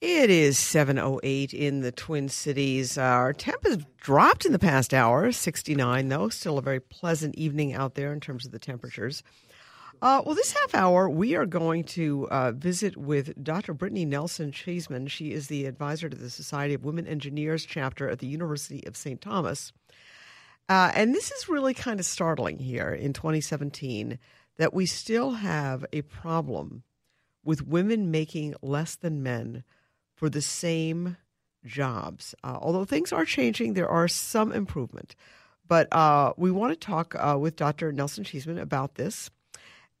It is 7.08 in the Twin Cities. Our temp has dropped in the past hour, 69 though. Still a very pleasant evening out there in terms of the temperatures. Uh, well, this half hour, we are going to uh, visit with Dr. Brittany Nelson Cheeseman. She is the advisor to the Society of Women Engineers chapter at the University of St. Thomas. Uh, and this is really kind of startling here in 2017 that we still have a problem with women making less than men for the same jobs. Uh, although things are changing, there are some improvement. But uh, we want to talk uh, with Dr. Nelson Cheeseman about this.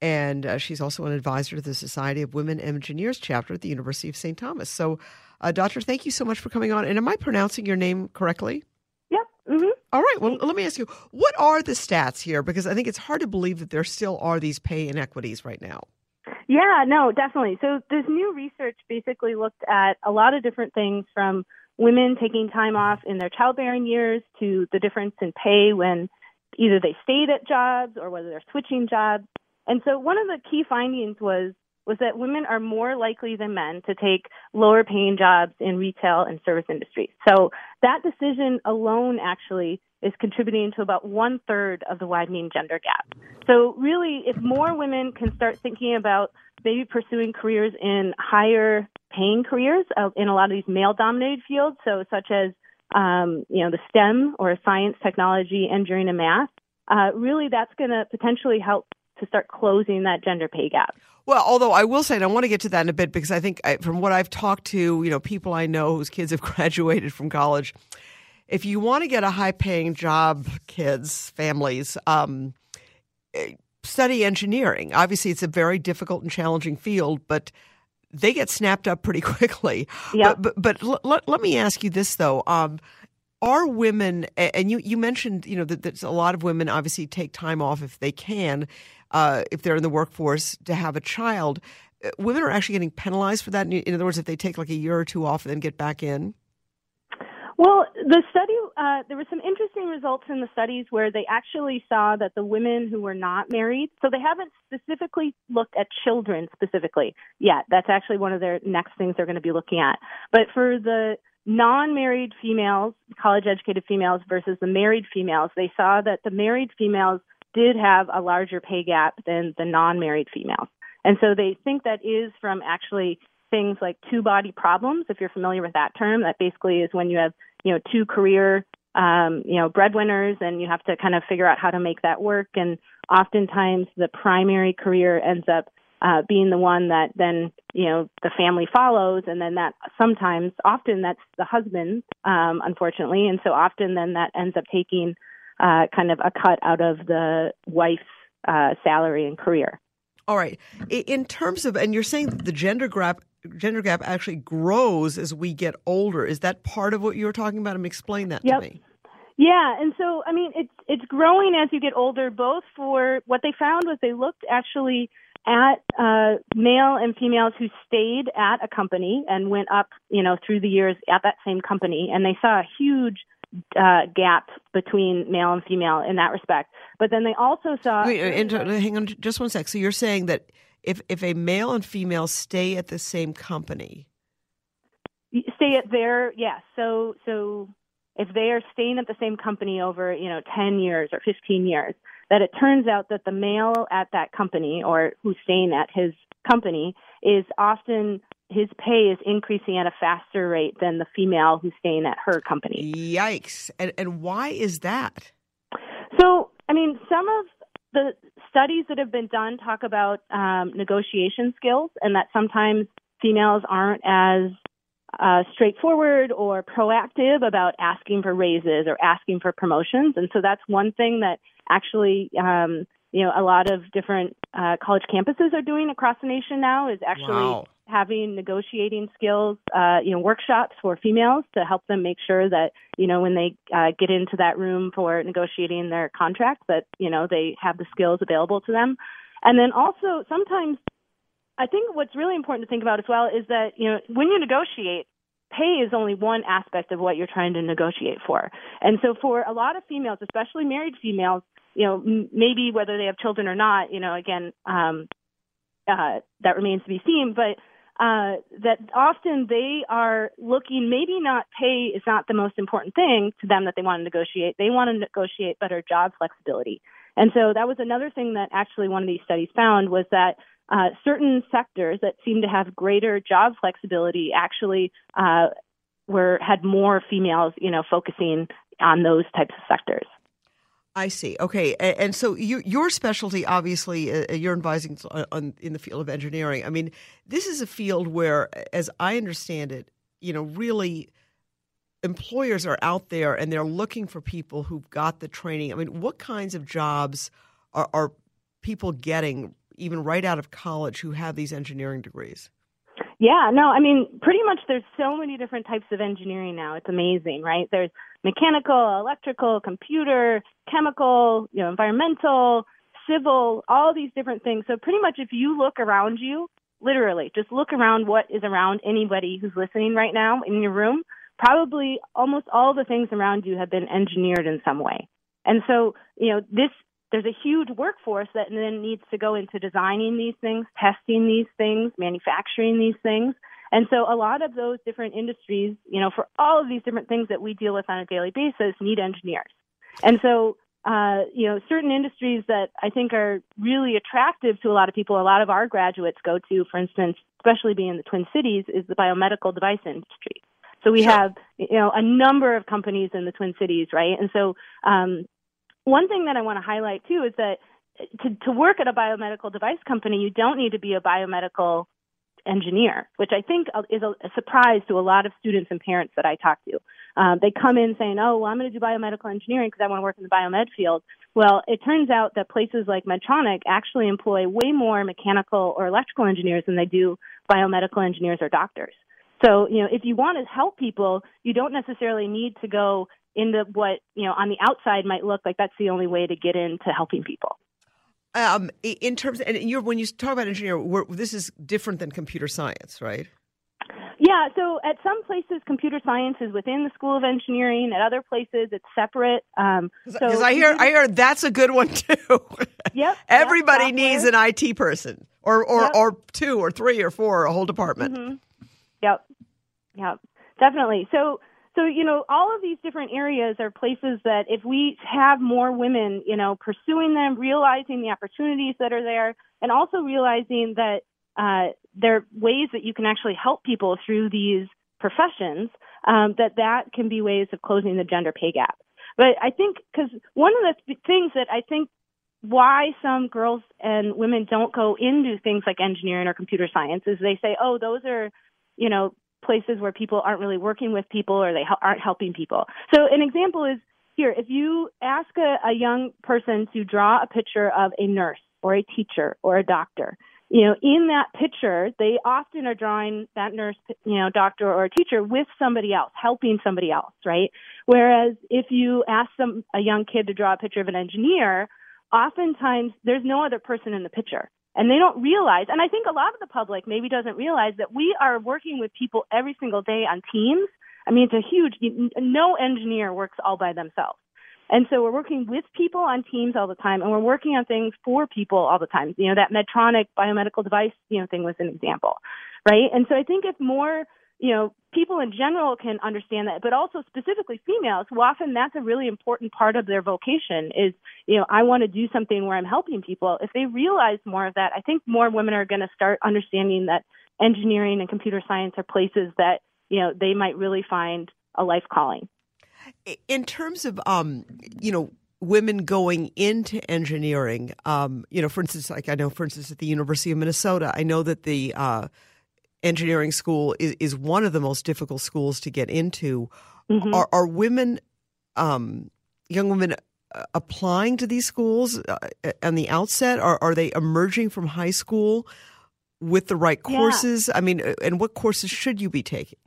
And uh, she's also an advisor to the Society of Women Engineers chapter at the University of St. Thomas. So, uh, Doctor, thank you so much for coming on. And am I pronouncing your name correctly? Yep. Mm-hmm. All right. Well, let me ask you, what are the stats here? Because I think it's hard to believe that there still are these pay inequities right now. Yeah, no, definitely. So this new research basically looked at a lot of different things from women taking time off in their childbearing years to the difference in pay when either they stayed at jobs or whether they're switching jobs. And so one of the key findings was was that women are more likely than men to take lower paying jobs in retail and service industries. So that decision alone actually is contributing to about one third of the widening gender gap. So really, if more women can start thinking about maybe pursuing careers in higher paying careers uh, in a lot of these male dominated fields, so such as um, you know the STEM or science, technology, engineering, and math, uh, really that's going to potentially help to start closing that gender pay gap. Well, although I will say, and I want to get to that in a bit because I think I, from what I've talked to, you know, people I know whose kids have graduated from college, if you want to get a high paying job, kids, families, um, eh, study engineering. Obviously, it's a very difficult and challenging field, but they get snapped up pretty quickly. Yeah. But, but, but l- let me ask you this, though. Um, are women, and you, you mentioned, you know, that, that a lot of women obviously take time off if they can uh, if they're in the workforce to have a child. Uh, women are actually getting penalized for that. In other words, if they take like a year or two off and then get back in. Well, the study, uh, there were some interesting results in the studies where they actually saw that the women who were not married, so they haven't specifically looked at children specifically yet. That's actually one of their next things they're going to be looking at. But for the non married females, college educated females versus the married females, they saw that the married females did have a larger pay gap than the non-married females. And so they think that is from actually things like two body problems, if you're familiar with that term. That basically is when you have, you know, two career, um, you know, breadwinners and you have to kind of figure out how to make that work. And oftentimes the primary career ends up uh, being the one that then, you know, the family follows. And then that sometimes, often that's the husband, um, unfortunately. And so often then that ends up taking uh, kind of a cut out of the wife's uh, salary and career. All right. In terms of, and you're saying the gender gap gender gap actually grows as we get older. Is that part of what you were talking about? I mean, explain that yep. to me. Yeah, and so I mean, it's it's growing as you get older. Both for what they found was they looked actually at uh, male and females who stayed at a company and went up, you know, through the years at that same company, and they saw a huge uh, gap between male and female in that respect. But then they also saw. Wait, uh, hang on just one sec. So you're saying that if if a male and female stay at the same company, stay at their yes. So so if they are staying at the same company over you know 10 years or 15 years, that it turns out that the male at that company or who's staying at his company is often his pay is increasing at a faster rate than the female who's staying at her company. Yikes. And, and why is that? So, I mean, some of the studies that have been done talk about um, negotiation skills and that sometimes females aren't as uh, straightforward or proactive about asking for raises or asking for promotions. And so that's one thing that actually um, you know a lot of different uh, college campuses are doing across the nation now is actually wow. Having negotiating skills, uh, you know, workshops for females to help them make sure that, you know, when they uh, get into that room for negotiating their contract, that, you know, they have the skills available to them. And then also sometimes I think what's really important to think about as well is that, you know, when you negotiate, pay is only one aspect of what you're trying to negotiate for. And so for a lot of females, especially married females, you know, m- maybe whether they have children or not, you know, again, um, uh, that remains to be seen, but uh, that often they are looking, maybe not pay is not the most important thing to them that they want to negotiate. They want to negotiate better job flexibility. And so that was another thing that actually one of these studies found was that uh, certain sectors that seem to have greater job flexibility actually uh, were had more females, you know, focusing on those types of sectors. I see. Okay, and, so you, your specialty, obviously, uh, you're advising on, in the field of engineering. I mean, this is a field where, as I understand it, you know, really employers are out there and they're looking for people who've got the training. I mean, what kinds of jobs are, are people getting even right out of college who have these engineering degrees? Yeah, no, I mean, pretty much there's so many different types of engineering now. It's amazing, right? There's mechanical, electrical, computer, chemical, you know, environmental, civil, all these different things. So pretty much if you look around you, literally, just look around what is around anybody who's listening right now in your room, probably almost all the things around you have been engineered in some way. And so, you know, this there's a huge workforce that then needs to go into designing these things, testing these things, manufacturing these things. And so a lot of those different industries, you know, for all of these different things that we deal with on a daily basis need engineers. And so, uh, you know, certain industries that I think are really attractive to a lot of people, a lot of our graduates go to, for instance, especially being in the Twin Cities, is the biomedical device industry. So we sure. have, you know, a number of companies in the Twin Cities, right? And so, um, one thing that I want to highlight too is that to, to work at a biomedical device company, you don't need to be a biomedical engineer, which I think is a, a surprise to a lot of students and parents that I talk to. Um, they come in saying, "Oh, well, I'm going to do biomedical engineering because I want to work in the biomed field." Well, it turns out that places like Medtronic actually employ way more mechanical or electrical engineers than they do biomedical engineers or doctors. So, you know, if you want to help people, you don't necessarily need to go into what you know on the outside might look like that's the only way to get into helping people. Um, in terms, and you're when you talk about engineering, this is different than computer science, right? Yeah, so at some places, computer science is within the School of Engineering. At other places, it's separate. Um, because so I hear, I hear that's a good one too. Yep. Everybody yep, needs an IT person, or or yep. or two, or three, or four, or a whole department. Mm-hmm. Yep. Yep. Definitely. So so, you know, all of these different areas are places that if we have more women, you know, pursuing them, realizing the opportunities that are there, and also realizing that uh, there are ways that you can actually help people through these professions, um, that that can be ways of closing the gender pay gap. But I think because one of the things that I think why some girls and women don't go into things like engineering or computer science is they say, oh, those are, you know, places where people aren't really working with people or they aren't helping people. So an example is here, if you ask a, a young person to draw a picture of a nurse or a teacher or a doctor, you know, in that picture, they often are drawing that nurse, you know, doctor or teacher with somebody else, helping somebody else, right? Whereas if you ask some a young kid to draw a picture of an engineer, oftentimes there's no other person in the picture. And they don't realize, and I think a lot of the public maybe doesn't realize that we are working with people every single day on teams. I mean, it's a huge, no engineer works all by themselves. And so we're working with people on teams all the time, and we're working on things for people all the time. You know, that Medtronic biomedical device, you know, thing was an example, right? And so I think if more you know, people in general can understand that, but also specifically females, who often that's a really important part of their vocation is, you know, I want to do something where I'm helping people. If they realize more of that, I think more women are going to start understanding that engineering and computer science are places that, you know, they might really find a life calling. In terms of, um, you know, women going into engineering, um, you know, for instance, like I know, for instance, at the University of Minnesota, I know that the, uh, engineering school is, is one of the most difficult schools to get into. Mm-hmm. Are, are women, um, young women, uh, applying to these schools uh, on the outset? Are, are they emerging from high school with the right Yeah. courses? I mean, uh, and what courses should you be taking?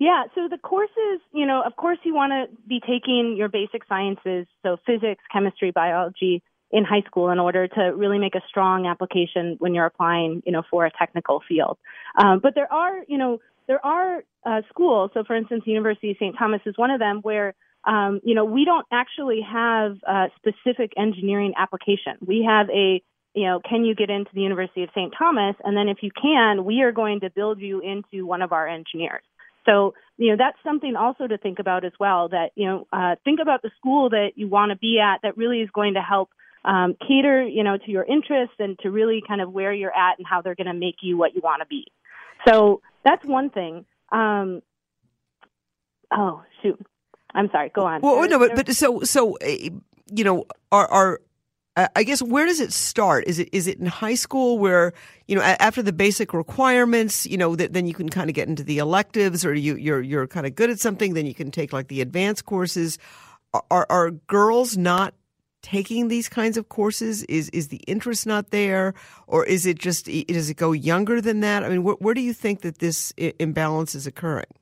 Yeah, so the courses, you know, of course you want to be taking your basic sciences, so physics, chemistry, biology in high school in order to really make a strong application when you're applying, you know, for a technical field. Um, but there are, you know, there are uh, schools. So, for instance, University of St. Thomas is one of them where, um, you know, we don't actually have a specific engineering application. We have a you know, can you get into the University of St. Thomas? And then if you can, we are going to build you into one of our engineers. So, you know, that's something also to think about as well that, you know, uh, think about the school that you want to be at that really is going to help um, cater, you know, to your interests and to really kind of where you're at and how they're going to make you what you want to be. So that's one thing. Um, oh, shoot. I'm sorry. Go on. Well, no, but, but so so uh, you know, are are I guess where does it start? Is it is it in high school where you know after the basic requirements, you know, that then you can kind of get into the electives, or you you're you're kind of good at something, then you can take like the advanced courses. Are, are girls not taking these kinds of courses? Is is the interest not there, or is it just does it go younger than that? I mean, where, where do you think that this i- imbalance is occurring?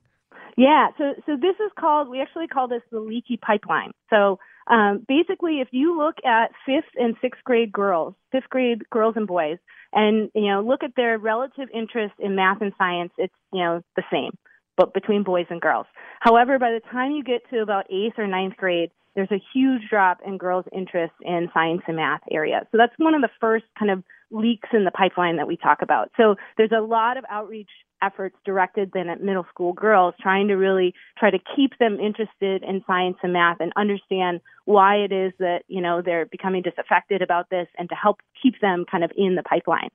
Yeah, so so this is called we actually call this the leaky pipeline. So um, basically, if you look at fifth and sixth grade girls, fifth grade girls and boys, and you know look at their relative interest in math and science, it's you know the same, but between boys and girls. However, by the time you get to about eighth or ninth grade, there's a huge drop in girls' interest in science and math areas. So that's one of the first kind of leaks in the pipeline that we talk about. So there's a lot of outreach efforts directed then at middle school girls trying to really try to keep them interested in science and math and understand why it is that, you know, they're becoming disaffected about this and to help keep them kind of in the pipeline.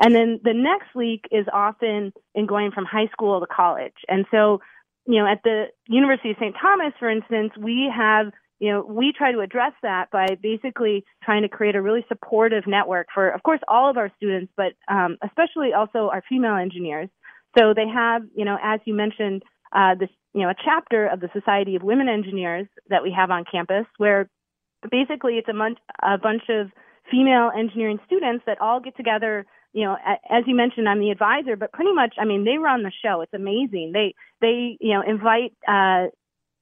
And then the next leak is often in going from high school to college. And so, you know, at the University of St. Thomas, for instance, we have you know, we try to address that by basically trying to create a really supportive network for, of course, all of our students, but um, especially also our female engineers. So they have, you know, as you mentioned, uh, this, you know, a chapter of the Society of Women Engineers that we have on campus, where basically it's a, mon- a bunch of female engineering students that all get together. You know, as you mentioned, I'm the advisor, but pretty much, I mean, they run the show. It's amazing. They they you know invite uh,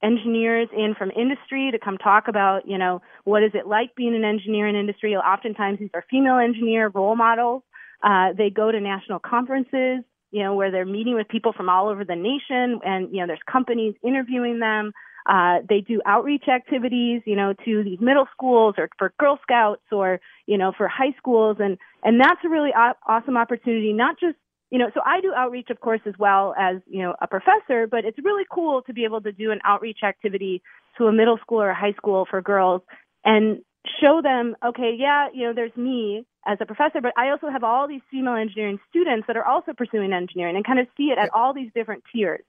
engineers in from industry to come talk about, you know, what is it like being an engineer in industry. Oftentimes these are female engineer role models. Uh, they go to national conferences, you know, where they're meeting with people from all over the nation and, you know, there's companies interviewing them. Uh, they do outreach activities, you know, to these middle schools or for Girl Scouts or, you know, for high schools. And, and that's a really aw- awesome opportunity, not just you know, so I do outreach, of course, as well as, you know, a professor, but it's really cool to be able to do an outreach activity to a middle school or a high school for girls and show them, okay, yeah, you know, there's me as a professor, but I also have all these female engineering students that are also pursuing engineering and kind of see it at all these different tiers.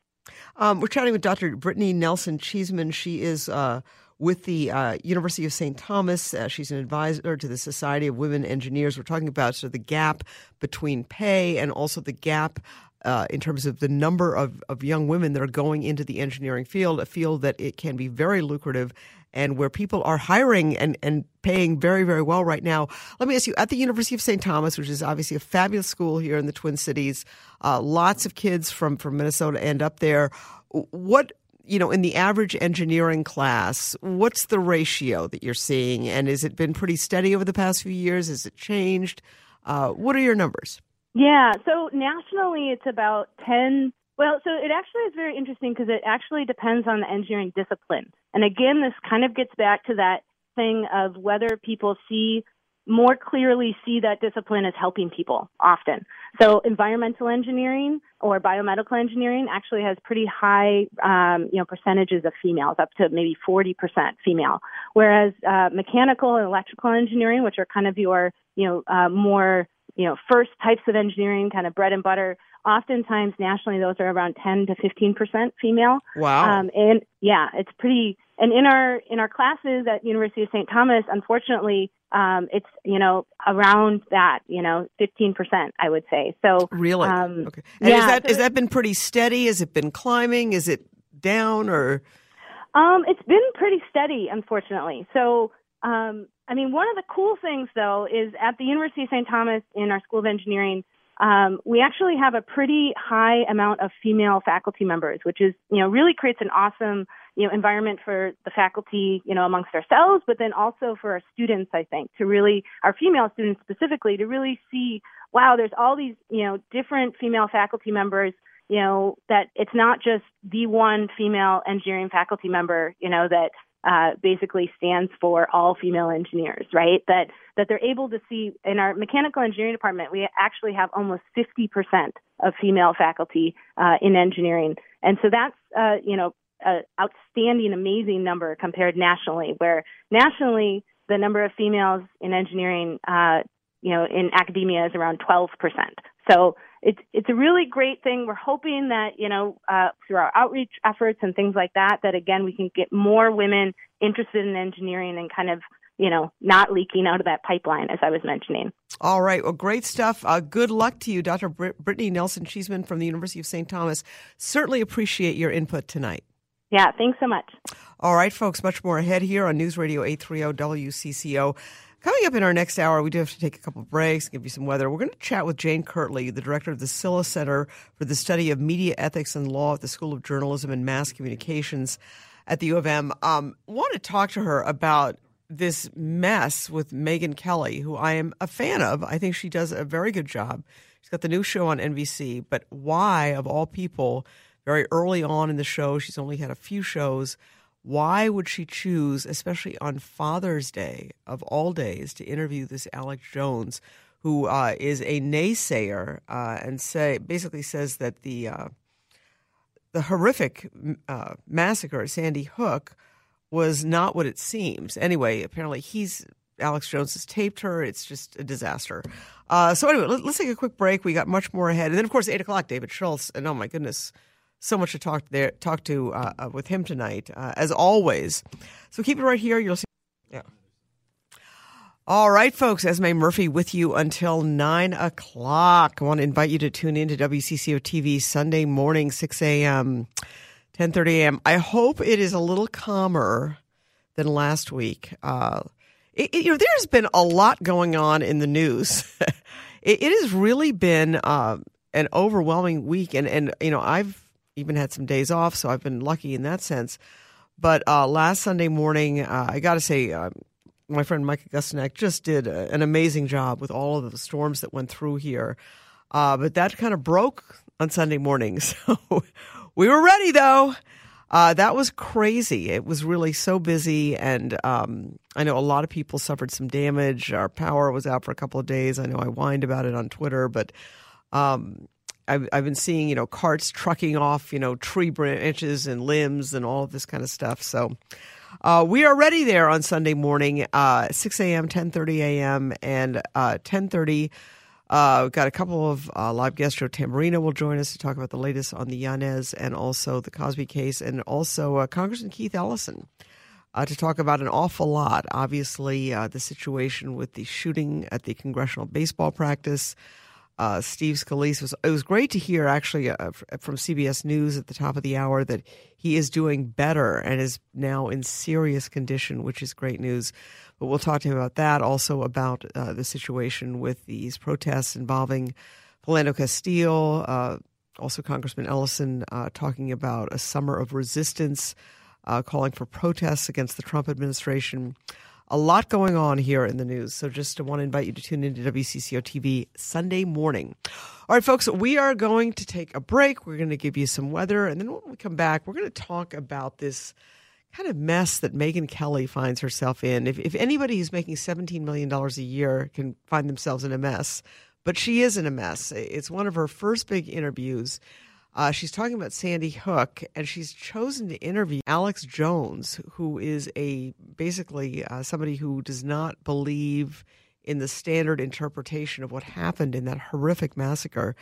Um, we're chatting with Dr. Brittany Nelson Cheeseman. She is uh, with the uh, University of St. Thomas. Uh, she's an advisor to the Society of Women Engineers. We're talking about sort of the gap between pay and also the gap uh, in terms of the number of, of young women that are going into the engineering field, a field that it can be very lucrative and where people are hiring and, and paying very, very well right now. Let me ask you, at the University of St. Thomas, which is obviously a fabulous school here in the Twin Cities, uh, lots of kids from, from Minnesota end up there. What you know, in the average engineering class, what's the ratio that you're seeing? And has it been pretty steady over the past few years? Has it changed? Uh, what are your numbers? Yeah, so nationally it's about 10. Well, so it actually is very interesting because it actually depends on the engineering discipline. And again, this kind of gets back to that thing of whether people see more clearly see that discipline as helping people often. So environmental engineering or biomedical engineering actually has pretty high, um, you know, percentages of females, up to maybe 40% female. Whereas uh, mechanical and electrical engineering, which are kind of your, you know, uh, more, you know, first types of engineering, kind of bread and butter, oftentimes nationally those are around 10 to 15% female. Wow. Um, and yeah, it's pretty. And in our in our classes at University of St. Thomas, unfortunately, um, it's you know around that you know 15 percent, I would say. So really, um, okay. And yeah, is that so has that been pretty steady? Has it been climbing? Is it down or? Um, it's been pretty steady, unfortunately. So, um, I mean, one of the cool things though is at the University of St. Thomas in our School of Engineering, um, we actually have a pretty high amount of female faculty members, which is, you know, really creates an awesome, you know, environment for the faculty, you know, amongst ourselves, but then also for our students, I think, to really, our female students specifically, to really see, wow, there's all these, you know, different female faculty members, you know, that it's not just the one female engineering faculty member, you know, that uh, basically stands for all female engineers, right? That that they're able to see in our mechanical engineering department, we actually have almost 50% of female faculty uh, in engineering, and so that's uh, you know an outstanding, amazing number compared nationally, where nationally the number of females in engineering, uh, you know, in academia is around 12%. So it's it's a really great thing. We're hoping that you know uh, through our outreach efforts and things like that, that again we can get more women interested in engineering and kind of you know not leaking out of that pipeline as I was mentioning. All right, well, great stuff. Uh, good luck to you, Dr. Br- Brittany Nelson Cheeseman from the University of St. Thomas. Certainly appreciate your input tonight. Yeah, thanks so much. All right, folks, much more ahead here on News Radio 830 WCCO. Coming up in our next hour, we do have to take a couple breaks, give you some weather. We're going to chat with Jane Kirtley, the director of the Silha Center for the Study of Media Ethics and Law at the School of Journalism and Mass Communications at the U of M. Um, want to talk to her about this mess with Megyn Kelly, who I am a fan of. I think she does a very good job. She's got the new show on NBC, but why, of all people, very early on in the show, she's only had a few shows why would she choose, especially on Father's Day of all days, to interview this Alex Jones, who uh, is a naysayer uh, and say basically says that the uh, the horrific uh, massacre at Sandy Hook was not what it seems. Anyway, apparently he's Alex Jones has taped her. It's just a disaster. Uh, so anyway, let, us take a quick break. We got much more ahead, and then of course eight o'clock, David Schultz, and oh my goodness so much to talk there, talk to uh, uh, with him tonight, uh, as always. So keep it right here. You'll see. Yeah. All right, folks. Esme Murphy with you until nine o'clock. I want to invite you to tune in to WCCO TV Sunday morning, six a.m., ten thirty a.m. I hope it is a little calmer than last week. Uh, it, it, you know, there's been a lot going on in the news. it, it, has really been uh, an overwhelming week, and and you know, I've even had some days off, so I've been lucky in that sense. But uh, last Sunday morning, uh, I got to say, uh, my friend Mike Augustyniak just did a, an amazing job with all of the storms that went through here. Uh, but that kind of broke on Sunday morning. So we were ready, though. Uh, that was crazy. It was really so busy, and um, I know a lot of people suffered some damage. Our power was out for a couple of days. I know I whined about it on Twitter, but um, I've, I've been seeing, you know, carts trucking off, you know, tree branches and limbs and all of this kind of stuff. So uh, we are ready there on Sunday morning, uh, 6 a.m., 10.30 a.m., and uh, 10.30 uh, we've got a couple of uh, live guests. Joe Tamburino will join us to talk about the latest on the Yanez and also the Cosby case, and also uh, Congressman Keith Ellison uh, to talk about an awful lot. Obviously, uh, the situation with the shooting at the congressional baseball practice, uh, Steve Scalise. Was, it was great to hear actually uh, from CBS News at the top of the hour that he is doing better and is now in serious condition, which is great news. But we'll talk to him about that, also about uh, the situation with these protests involving Philando Castile, uh, also Congressman Ellison uh, talking about a summer of resistance, uh, calling for protests against the Trump administration a lot going on here in the news. So just want to invite you to tune into WCCO TV Sunday morning. All right, folks, we are going to take a break. We're going to give you some weather. And then when we come back, we're going to talk about this kind of mess that Megyn Kelly finds herself in. If, if anybody who's making $17 million a year can find themselves in a mess, but she is in a mess. It's one of her first big interviews. Uh, she's talking about Sandy Hook, and she's chosen to interview Alex Jones, who is a basically uh, somebody who does not believe in the standard interpretation of what happened in that horrific massacre.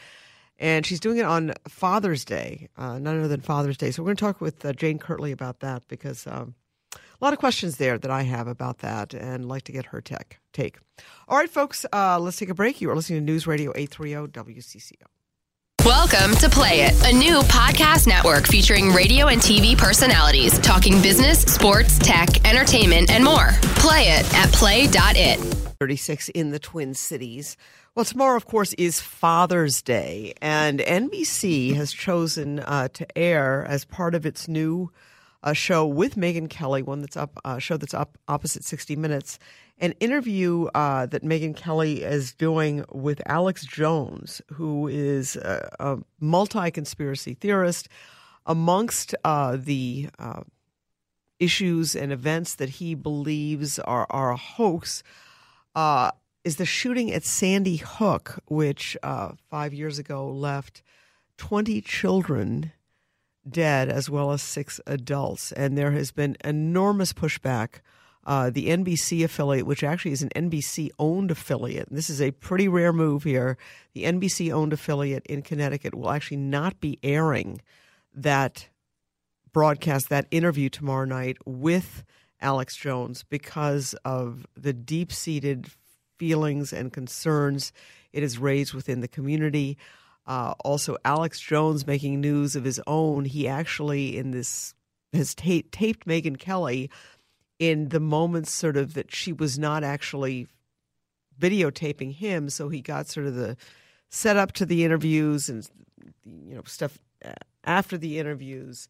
And she's doing it on Father's Day, uh, none other than Father's Day. So we're going to talk with uh, Jane Kirtley about that because um, a lot of questions there that I have about that and like to get her tech, take. All right, folks, uh, let's take a break. You are listening to News Radio 830 WCCO. Welcome to Play It, a new podcast network featuring radio and TV personalities talking business, sports, tech, entertainment, and more. Play it at play.it. 36 in the Twin Cities. Well, tomorrow, of course, is Father's Day, and NBC has chosen uh, to air as part of its new uh, show with Megyn Kelly, one that's up, uh, show that's up opposite 60 Minutes, an interview uh, that Megyn Kelly is doing with Alex Jones, who is a, a multi conspiracy theorist. Amongst uh, the uh, issues and events that he believes are, are a hoax, uh, is the shooting at Sandy Hook, which uh, five years ago left 20 children dead as well as six adults. And there has been enormous pushback. Uh, the NBC affiliate, which actually is an NBC owned affiliate, this is a pretty rare move here. The NBC owned affiliate in Connecticut will actually not be airing that broadcast, that interview tomorrow night with Alex Jones because of the deep seated feelings and concerns it has raised within the community. Uh, also, Alex Jones making news of his own. He actually, in this, has ta- taped Megyn Kelly in the moments sort of that she was not actually videotaping him. So he got sort of the setup to the interviews and, you know, stuff after the interviews.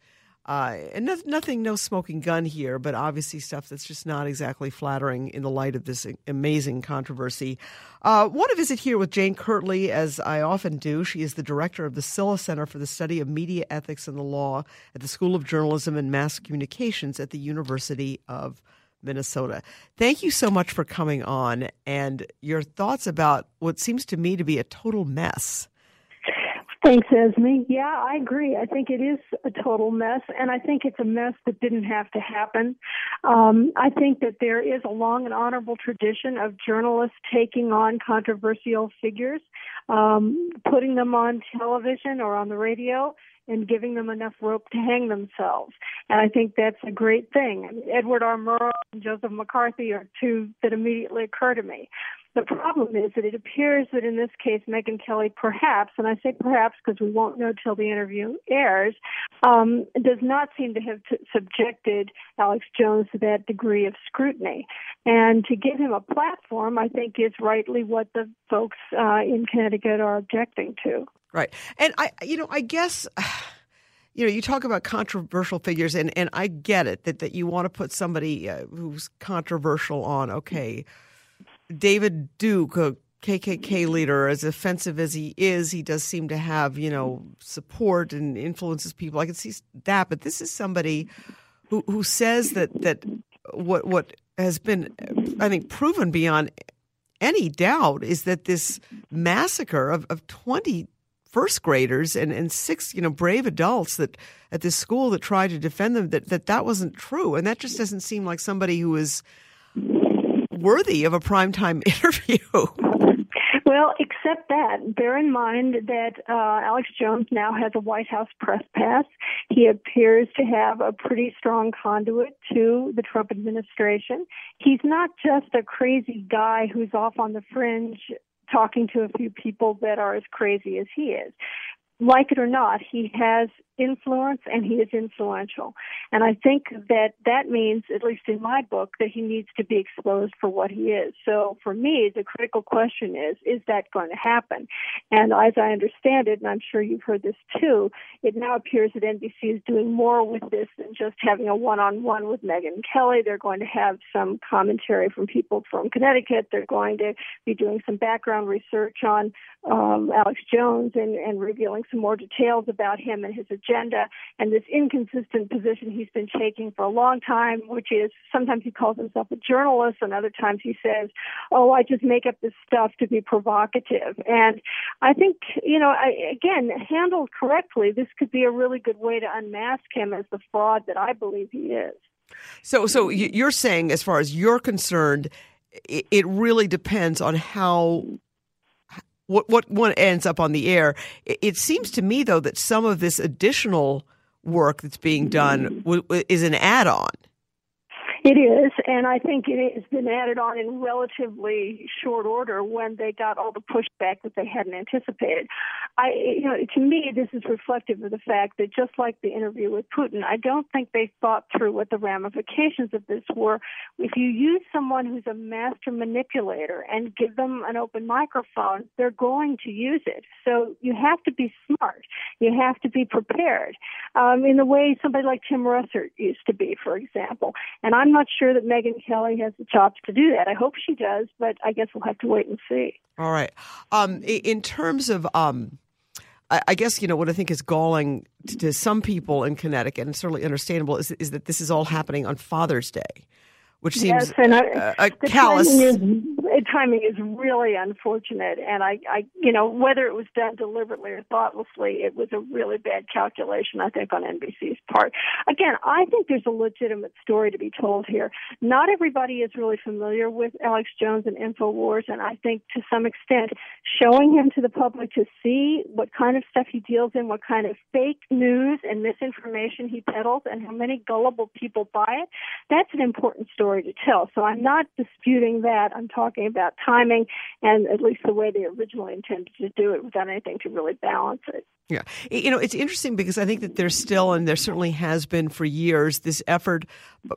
Uh, and no, nothing, no smoking gun here, but obviously stuff that's just not exactly flattering in the light of this amazing controversy. Uh, want to visit here with Jane Kirtley, as I often do. She is the director of the Silha Center for the Study of Media Ethics and the Law at the School of Journalism and Mass Communications at the University of Minnesota. Thank you so much for coming on and your thoughts about what seems to me to be a total mess. Thanks, Esme. Yeah, I agree. I think it is a total mess, and I think it's a mess that didn't have to happen. Um, I think that there is a long and honorable tradition of journalists taking on controversial figures, um, putting them on television or on the radio, and giving them enough rope to hang themselves. And I think that's a great thing. Edward R. Murrow and Joseph McCarthy are two that immediately occur to me. The problem is that it appears that in this case, Megyn Kelly perhaps, and I say perhaps because we won't know till the interview airs, um, does not seem to have t- subjected Alex Jones to that degree of scrutiny. And to give him a platform, I think is rightly what the folks uh, in Connecticut are objecting to. Right. And I, you know, I guess you know, you talk about controversial figures, and, and I get it that, that you want to put somebody uh, who's controversial on. Okay, David Duke, a KKK leader, as offensive as he is, he does seem to have, you know, support and influences people. I can see that, but this is somebody who who says that that what what has been, I think, proven beyond any doubt is that this massacre of, of 20 first graders and, and six, you know, brave adults that at this school that tried to defend them, that, that that wasn't true. And that just doesn't seem like somebody who is worthy of a primetime interview. Well, except that, bear in mind that uh, Alex Jones now has a White House press pass. He appears to have a pretty strong conduit to the Trump administration. He's not just a crazy guy who's off on the fringe talking to a few people that are as crazy as he is like it or not, he has influence and he is influential. And I think that that means, at least in my book, that he needs to be exposed for what he is. So for me, the critical question is, is that going to happen? And as I understand it, and I'm sure you've heard this too, it now appears that NBC is doing more with this than just having a one-on-one with Megyn Kelly. They're going to have some commentary from people from Connecticut. They're going to be doing some background research on um, Alex Jones and, and revealing some more details about him and his agenda and this inconsistent position he's been taking for a long time, which is sometimes he calls himself a journalist and other times he says, oh, I just make up this stuff to be provocative. And I think, you know, I, again, handled correctly, this could be a really good way to unmask him as the fraud that I believe he is. So, so you're saying, as far as you're concerned, it really depends on how what what one ends up on the air. It, it, seems to me though that some of this additional work that's being done mm. w- w- is an add-on. It is, and I think it has been added on in relatively short order when they got all the pushback that they hadn't anticipated. I, you know, to me, this is reflective of the fact that just like the interview with Putin, I don't think they thought through what the ramifications of this were. If you use someone who's a master manipulator and give them an open microphone, they're going to use it. So you have to be smart. You have to be prepared um, in the way somebody like Tim Russert used to be, for example. And I'm not sure that Megyn Kelly has the chops to do that. I hope she does, but I guess we'll have to wait and see. All right. Um, in terms of, um, I, guess you know what I think is galling to, to, some people in Connecticut, and certainly understandable, is, is that this is all happening on Father's Day, which seems yes, and I, uh, a callous timing is really unfortunate, and I, I, you know, whether it was done deliberately or thoughtlessly, it was a really bad calculation, I think, on NBC's part. Again, I think there's a legitimate story to be told here. Not everybody is really familiar with Alex Jones and Infowars, and I think to some extent, showing him to the public to see what kind of stuff he deals in, what kind of fake news and misinformation he peddles, and how many gullible people buy it, that's an important story to tell. So I'm not disputing that. I'm talking about timing and at least the way they originally intended to do it without anything to really balance it. Yeah. You know, it's interesting because I think that there's still, and there certainly has been for years, this effort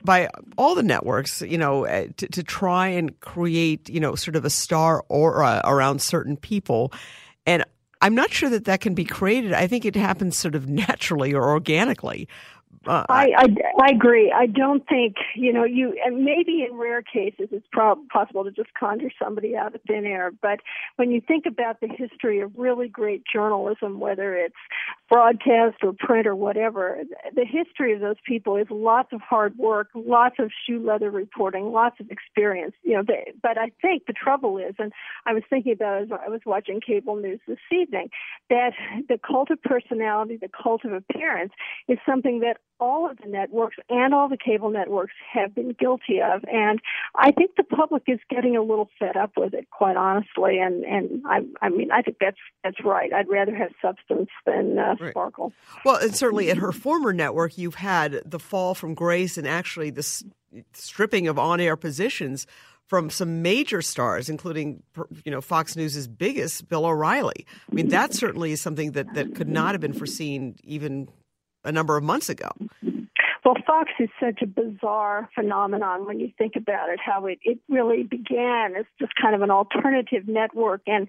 by all the networks, you know, eh, to, to try and create, you know, sort of a star aura around certain people. And I'm not sure that that can be created. I think it happens sort of naturally or organically. Uh, I, I, I agree. I don't think you know you. And maybe in rare cases it's prob- possible to just conjure somebody out of thin air. But when you think about the history of really great journalism, whether it's broadcast or print or whatever, the history of those people is lots of hard work, lots of shoe leather reporting, lots of experience. You know, they, but I think the trouble is, and I was thinking about as I was watching cable news this evening, that the cult of personality, the cult of appearance, is something that all of the networks and all the cable networks have been guilty of. And I think the public is getting a little fed up with it, quite honestly. And and I, I mean, I think that's that's right. I'd rather have substance than uh, right. sparkle. Well, and certainly at her former network, you've had the fall from grace and actually the stripping of on-air positions from some major stars, including you know Fox News's biggest, Bill O'Reilly. I mean, that certainly is something that that could not have been foreseen even a number of months ago. Well, Fox is such a bizarre phenomenon when you think about it, how it, it really began as just kind of an alternative network and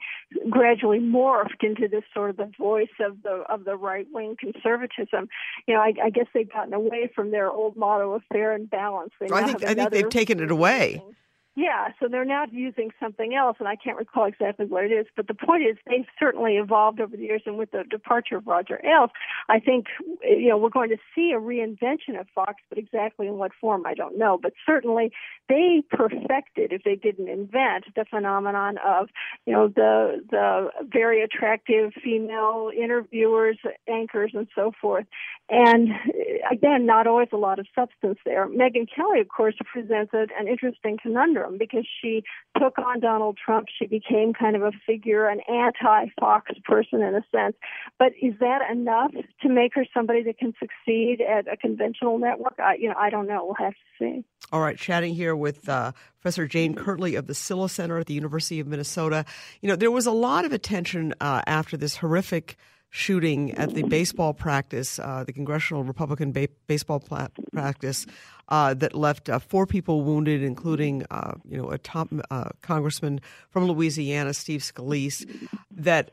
gradually morphed into this sort of the voice of the of the right wing conservatism. You know, I, I guess they've gotten away from their old motto of fair and balanced. I think I think they've taken it away. Thing. Yeah, so they're now using something else, and I can't recall exactly what it is. But the point is, they've certainly evolved over the years, and with the departure of Roger Ailes, I think you know we're going to see a reinvention of Fox, but exactly in what form I don't know. But certainly, they perfected, if they didn't invent, the phenomenon of you know the the very attractive female interviewers, anchors, and so forth. And again, not always a lot of substance there. Megyn Kelly, of course, presented an interesting conundrum because she took on Donald Trump. She became kind of a figure, an anti-Fox person in a sense. But is that enough to make her somebody that can succeed at a conventional network? I, you know, I don't know. We'll have to see. All right, chatting here with uh, Professor Jane Kirtley of the Silha Center at the University of Minnesota. You know, there was a lot of attention uh, after this horrific shooting at the baseball practice, uh, the Congressional Republican ba- baseball practice, uh, that left uh, four people wounded, including uh, you know a top uh, congressman from Louisiana, Steve Scalise. That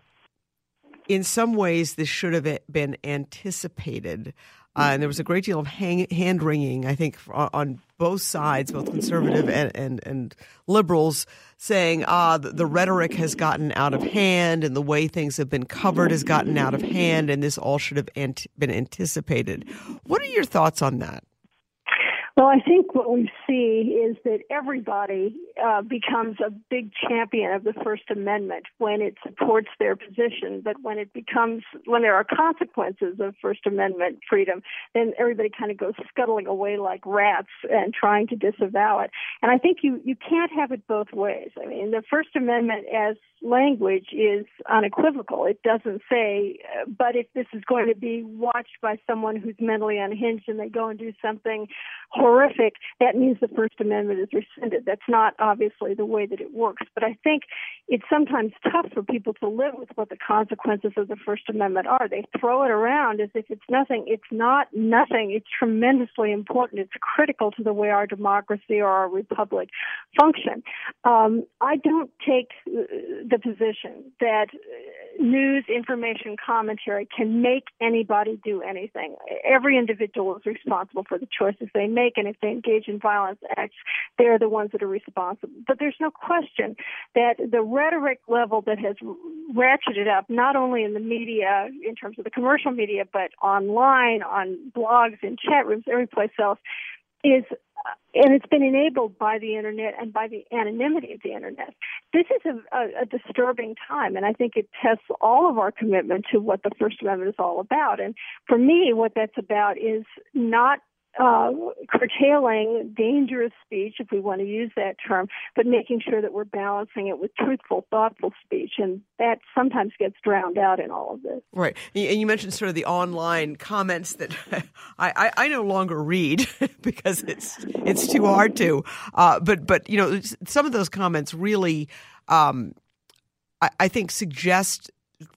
in some ways this should have been anticipated. Uh, and there was a great deal of hand wringing, I think, on both sides, both conservative and, and, and liberals, saying, ah, the, the, rhetoric has gotten out of hand and the way things have been covered has gotten out of hand, and this all should have ant- been anticipated. What are your thoughts on that? Well, I think what we see is that everybody uh, becomes a big champion of the First Amendment when it supports their position, but when it becomes when there are consequences of First Amendment freedom, then everybody kind of goes scuttling away like rats and trying to disavow it. And I think you you can't have it both ways. I mean, the First Amendment as language is unequivocal. It doesn't say, uh, but if this is going to be watched by someone who's mentally unhinged and they go and do something horrible horrific, that means the First Amendment is rescinded. That's not obviously the way that it works. But I think it's sometimes tough for people to live with what the consequences of the First Amendment are. They throw it around as if it's nothing. It's not nothing. It's tremendously important. It's critical to the way our democracy or our republic function. Um, I don't take the position that news, information, commentary can make anybody do anything. Every individual is responsible for the choices they make, and if they engage in violence acts, they're the ones that are responsible. But there's no question that the rhetoric level that has ratcheted up, not only in the media, in terms of the commercial media, but online, on blogs, in chat rooms, every place else, is and it's been enabled by the internet and by the anonymity of the internet. This is a, a, a, disturbing time, and I think it tests all of our commitment to what the First Amendment is all about. And for me, what that's about is not uh, curtailing dangerous speech, if we want to use that term, but making sure that we're balancing it with truthful, thoughtful speech, and that sometimes gets drowned out in all of this. Right, and you mentioned sort of the online comments that I, I, I no longer read because it's it's too hard to. Uh, but but you know some of those comments really, um, I, I think, suggest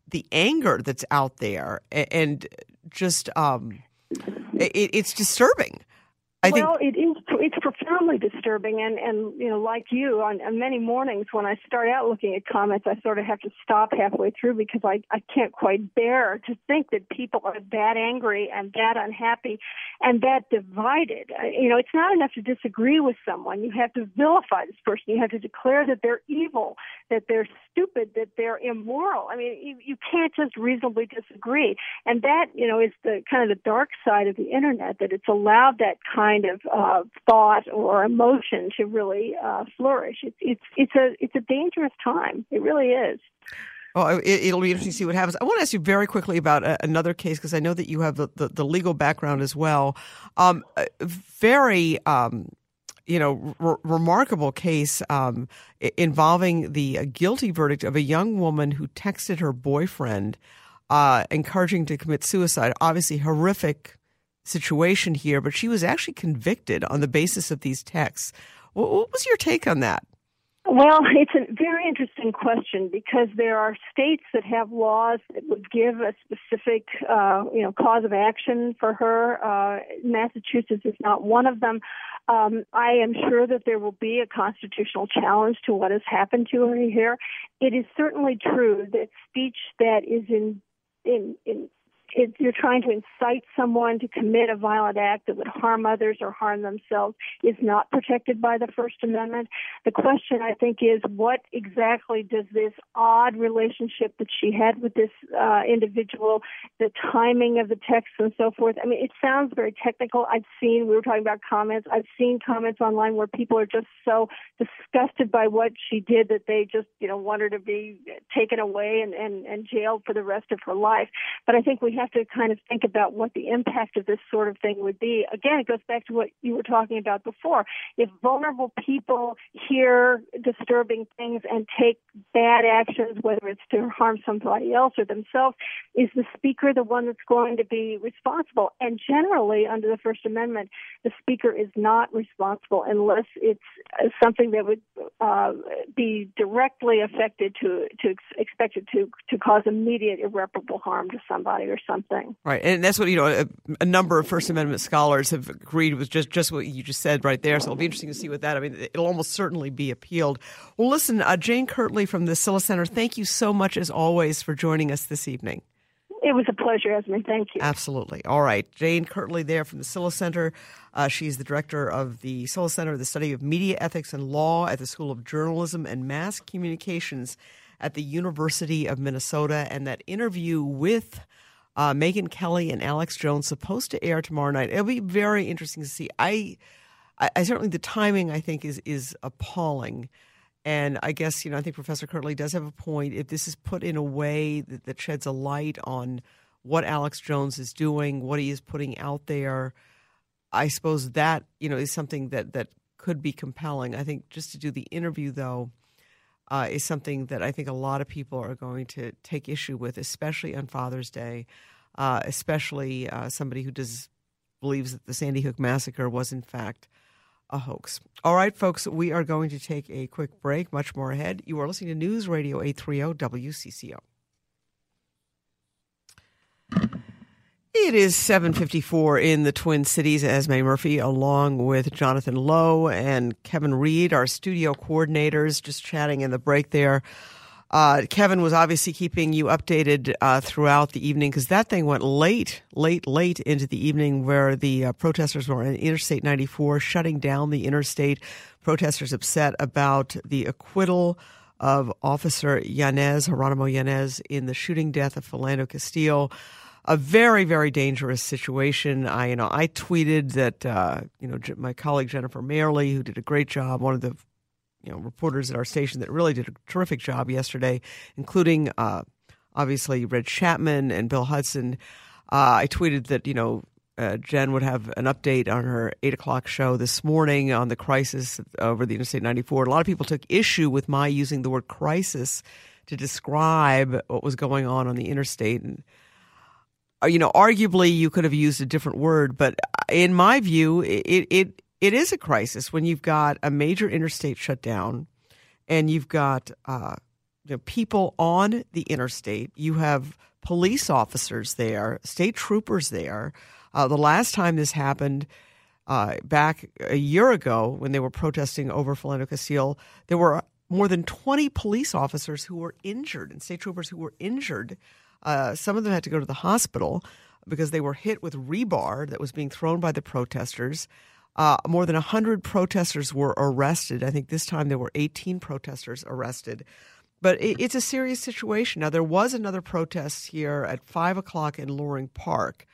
the anger that's out there and just. Um, it, it's disturbing. I well, think it is. It's profoundly disturbing, and and you know, like you, on, on many mornings when I start out looking at comments, I sort of have to stop halfway through because I I can't quite bear to think that people are that angry and that unhappy, and that divided. You know, it's not enough to disagree with someone. You have to vilify this person. You have to declare that they're evil, that they're stupid, that they're immoral. I mean, you you can't just reasonably disagree, and that you know is the kind of the dark side of the internet that it's allowed that kind kind of uh, thought or emotion to really uh, flourish. It's it's it's a it's a dangerous time. It really is. Oh, it, will be interesting to see what happens. I want to ask you very quickly about a, another case because I know that you have the, the, the legal background as well. Um, very, um, you know, r- remarkable case um, involving the uh, guilty verdict of a young woman who texted her boyfriend, uh, encouraging to commit suicide. Obviously, horrific situation here, but she was actually convicted on the basis of these texts. What, was your take on that? Well, it's a very interesting question because there are states that have laws that would give a specific, uh, you know, cause of action for her. Uh, Massachusetts is not one of them. Um, I am sure that there will be a constitutional challenge to what has happened to her here. It is certainly true that speech that is in in, in if you're trying to incite someone to commit a violent act that would harm others or harm themselves is not protected by the First Amendment. The question, I think, is what exactly does this odd relationship that she had with this uh, individual, the timing of the text and so forth? I mean, it sounds very technical. I've seen, we were talking about comments, I've seen comments online where people are just so disgusted by what she did that they just, you know, want her to be taken away and, and, and jailed for the rest of her life. But I think we have to kind of think about what the impact of this sort of thing would be. Again, it goes back to what you were talking about before. If vulnerable people hear disturbing things and take bad actions, whether it's to harm somebody else or themselves, is the speaker the one that's going to be responsible? And generally, under the First Amendment, the speaker is not responsible unless it's something that would uh, be directly affected to to expected to to cause immediate irreparable harm to somebody or something. Right, and that's what you know. A, a, number of First Amendment scholars have agreed with just just what you just said right there. So it'll be interesting to see what that. I mean, it'll almost certainly be appealed. Well, listen, uh, Jane Kirtley from the Silha Center. Thank you so much as always for joining us this evening. It was a pleasure, Esme. Thank you. Absolutely. All right. Jane Kirtley there from the Silha Center. Uh, she's the director of the Silha Center, of the study of media ethics and law at the School of Journalism and Mass Communications at the University of Minnesota. And that interview with uh, Megyn Kelly and Alex Jones supposed to air tomorrow night. It'll be very interesting to see. I, I, I certainly the timing I think is is appalling. And I guess, you know, I think Professor Kirtley does have a point. If this is put in a way that, that, sheds a light on what Alex Jones is doing, what he is putting out there, I suppose that, you know, is something that, that could be compelling. I think just to do the interview, though, uh, is something that I think a lot of people are going to take issue with, especially on Father's Day, uh, especially uh, somebody who does believes that the Sandy Hook massacre was in fact a hoax. All right, folks, we are going to take a quick break. Much more ahead. You are listening to News Radio 830 WCCO. It is 7:54 in the Twin Cities. Esme Murphy, along with Jonathan Lowe and Kevin Reed, our studio coordinators, just chatting in the break there. Uh, Kevin was obviously keeping you updated uh, throughout the evening because that thing went late, late, late into the evening where the uh, protesters were on Interstate 94, shutting down the interstate. Protesters upset about the acquittal of Officer Yanez, Jeronimo Yanez, in the shooting death of Philando Castile a very very dangerous situation. I you know I tweeted that uh, you know my colleague Jennifer Mayerle, who did a great job, one of the you know reporters at our station that really did a terrific job yesterday, including uh, obviously Reg Chapman and Bill Hudson. Uh, I tweeted that you know uh, Jen would have an update on her eight o'clock show this morning on the crisis over the Interstate 94. A lot of people took issue with my using the word crisis to describe what was going on on the interstate and uh, you know, arguably you could have used a different word, but in my view, it it it is a crisis when you've got a major interstate shut down, and you've got uh, you know, people on the interstate. You have police officers there, state troopers there. Uh, the last time this happened. Uh, back a year ago, when they were protesting over Philando Castile, there were more than 20 police officers who were injured and state troopers who were injured uh, some of them had to go to the hospital because they were hit with rebar that was being thrown by the protesters. Uh, more than 100 protesters were arrested. I think this time there were 18 protesters arrested. But it, it's a serious situation. Now, there was another protest here at 5 o'clock in Loring Park.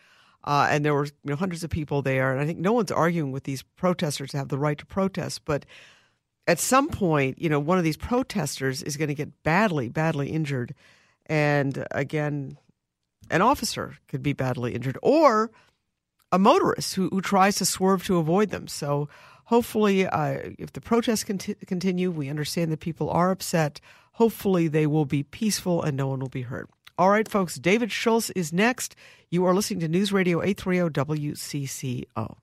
Uh, and there were you know, hundreds of people there. And I think no one's arguing with these protesters to have the right to protest. But at some point, you know, one of these protesters is going to get badly, badly injured and again, an officer could be badly injured or a motorist who, who tries to swerve to avoid them. So hopefully, uh, if the protests conti- continue, we understand that people are upset. Hopefully, they will be peaceful and no one will be hurt. All right, folks, David Schultz is next. You are listening to News Radio 830 WCCO.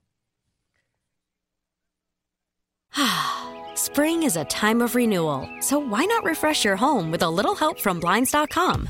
Spring is a time of renewal, so why not refresh your home with a little help from Blinds.com?